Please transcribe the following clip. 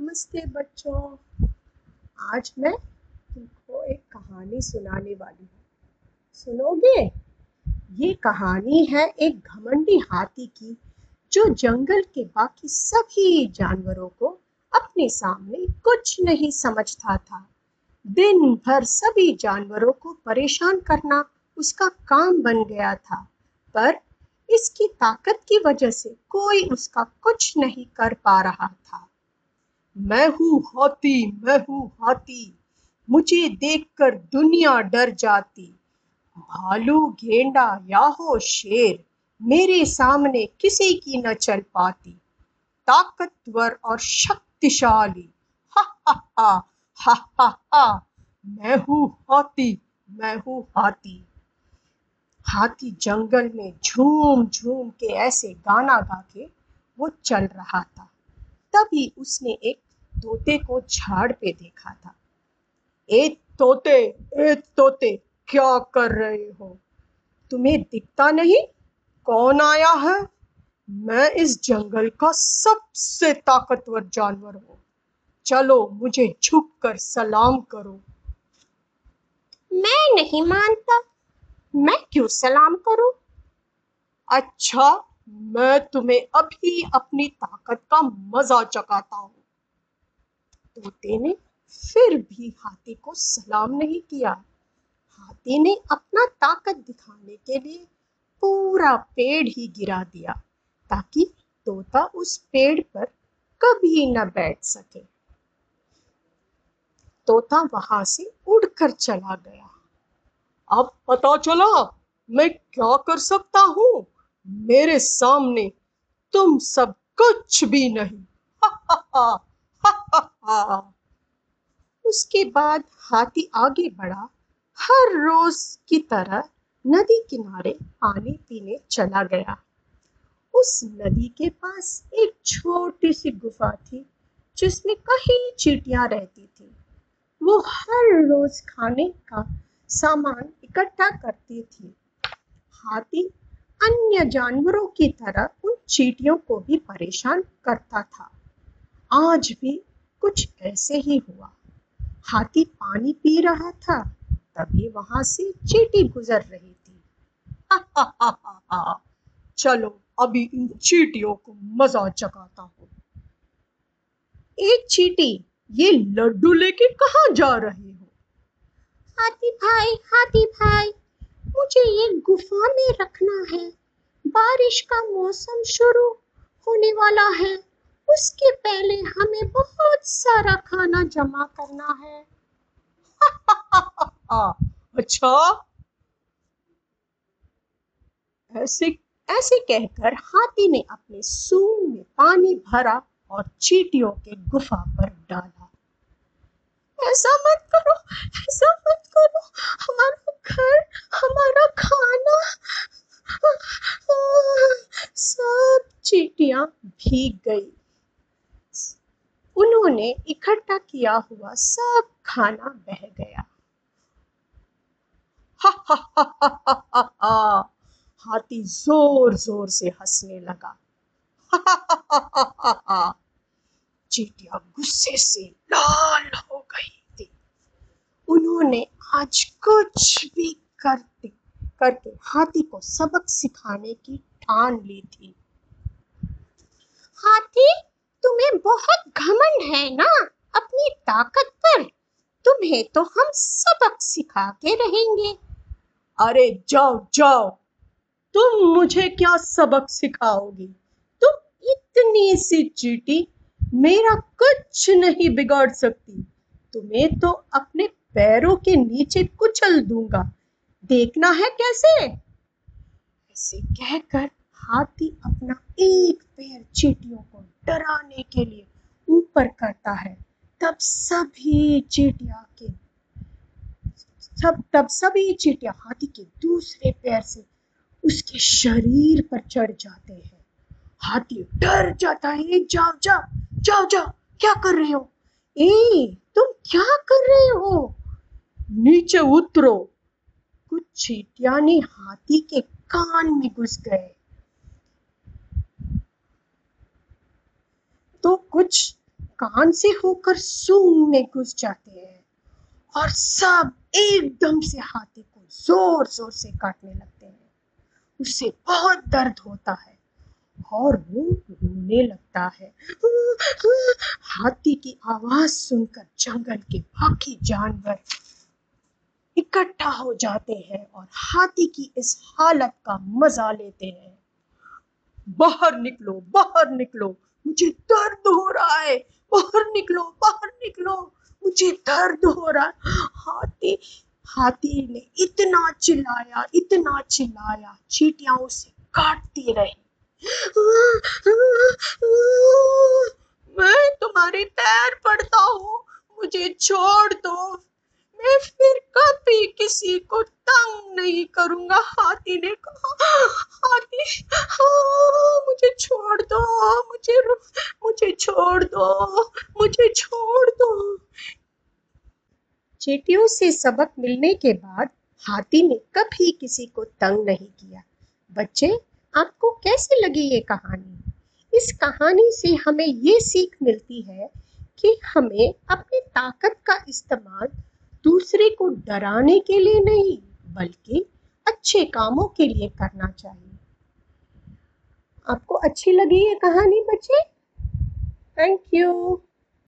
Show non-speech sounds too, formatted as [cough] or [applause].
नमस्ते बच्चों। आज मैं तुमको एक कहानी सुनाने वाली हूँ। सुनोगे? ये कहानी है एक घमंडी हाथी की, जो जंगल के बाकी सभी जानवरों को अपने सामने कुछ नहीं समझता था। दिन भर सभी जानवरों को परेशान करना उसका काम बन गया था, पर इसकी ताकत की वजह से कोई उसका कुछ नहीं कर पा रहा था। मैं हूँ हाथी मैं हूँ हाथी। मुझे देखकर दुनिया डर जाती। भालू गेंडा या हो शेर, मेरे सामने किसी की न चल पाती। ताकतवर और शक्तिशाली। हा हा हा हा हा हा। मैं हूँ हाथी मैं हूँ हाथी। हाथी जंगल में झूम झूम के ऐसे गाना गा के वो चल रहा था। तभी उसने एक तोते को झाड़ पे देखा था। ए तोते ए तोते क्या कर रहे हो? तुम्हें दिखता नहीं? कौन आया है? मैं इस जंगल का सबसे ताकतवर जानवर हूँ। चलो मुझे झुक कर सलाम करो। मैं नहीं मानता। मैं क्यों सलाम करूँ? अच्छा मैं तुम्हें अभी अपनी ताकत का मज़ा चकाता हूँ। तोते ने फिर भी हाथी को सलाम नहीं किया। हाथी ने अपना ताकत दिखाने के लिए पूरा पेड़ ही गिरा दिया, ताकि तोता उस पेड़ पर कभी न बैठ सके। तोता वहाँ से उड़कर चला गया। अब पता चला मैं क्या कर सकता हूँ? मेरे सामने तुम सब कुछ भी नहीं। उसके बाद हाथी आगे बढ़ा, हर रोज की तरह नदी किनारे पानी पीने चला गया। उस नदी के पास एक छोटी सी गुफा थी, जिसमें कई चीटियाँ रहती थी। वो हर रोज खाने का सामान इकट्ठा करती थी। हाथी अन्य जानवरों की तरह उन चींटियों को भी परेशान करता था। आज भी कुछ ऐसे ही हुआ। हाथी पानी पी रहा था, तभी वहाँ से चीटी गुजर रही थी। [laughs] चलो, अभी इन चीटियों को मज़ा चकाता हूँ। एक चीटी, ये लड्डू लेके कहा जा रही हो? हाथी भाई हाथी भाई। मुझे ये गुफा में रखना है। बारिश का मौसम शुरू होने वाला है। उसके पहले हमें बहुत सारा खाना जमा करना है। [laughs] अच्छा। ऐसे ऐसे कहकर हाथी ने अपने सूंड में पानी भरा और चीटियों के गुफा पर डाला। ऐसा मत करो, ऐसा मत करो। हमारा घर, हमारा खाना। सब चीटियाँ भीग गई। उन्होंने इकट्ठा किया हुआ सब खाना बह गया। हाथी ज़ोर ज़ोर से हंसने लगा। चीटिया गुस्से से लाल हो उन्होंने आज कुछ भी करते, करके हाथी को सबक सिखाने की ठान ली थी। हाथी, तुम्हें बहुत घमंड है ना अपनी ताकत पर? तुम्हें तो हम सबक सिखा के रहेंगे। अरे जाओ जाओ, तुम मुझे क्या सबक सिखाओगी? तुम इतनी सी चीटी मेरा कुछ नहीं बिगाड़ सकती। तुम्हें तो अपने पैरों के नीचे कुचल दूँगा। देखना है कैसे? ऐसे कहकर हाथी अपना एक पैर चीटियों को डराने के लिए ऊपर करता है। तब सभी चीटियाँ के सब तब सभी चीटियाँ हाथी के दूसरे पैर से उसके शरीर पर चढ़ जाते हैं। हाथी डर जाता है जाओ जाओ जाओ जाओ, क्या कर रहे हो? ए, तुम क्या कर रहे हो? नीचे उतरो। कुछ चीटियाँ ने हाथी के कान में घुस गए। तो कुछ कान से होकर सूंघ में घुस जाते हैं और सब एकदम से हाथी को ज़ोर ज़ोर से काटने लगते हैं। उसे बहुत दर्द होता है और वो रोने लगता है। हाथी की आवाज़ सुनकर जंगल के बाकी जानवर इकट्ठा हो जाते हैं और हाथी की इस हालत का मज़ा लेते हैं। बाहर निकलो बाहर निकलो। मुझे दर्द हो रहा है। बाहर निकलो बाहर निकलो। मुझे दर्द हो रहा है। हाथी हाथी ने इतना चिल्लाया इतना चिल्लाया। चीटियाँ उसे काटती रही मैं तुम्हारे पैर पड़ता हूँ मुझे छोड़ दो मैं फिर कभी किसी को तंग करूँगा हाथी ने कहा। हाथी हाँ मुझे छोड़ दो, मुझे मुझे छोड़ दो, मुझे छोड़ दो। चीटियों से सबक मिलने के बाद हाथी ने कभी किसी को तंग नहीं किया। बच्चे, आपको कैसी लगी ये कहानी? इस कहानी से हमें ये सीख मिलती है कि हमें अपनी ताकत का इस्तेमाल दूसरे को डराने के लिए नहीं, बल्कि अच्छे कामों के लिए करना चाहिए। आपको अच्छी लगी ये कहानी बच्चे? Thank you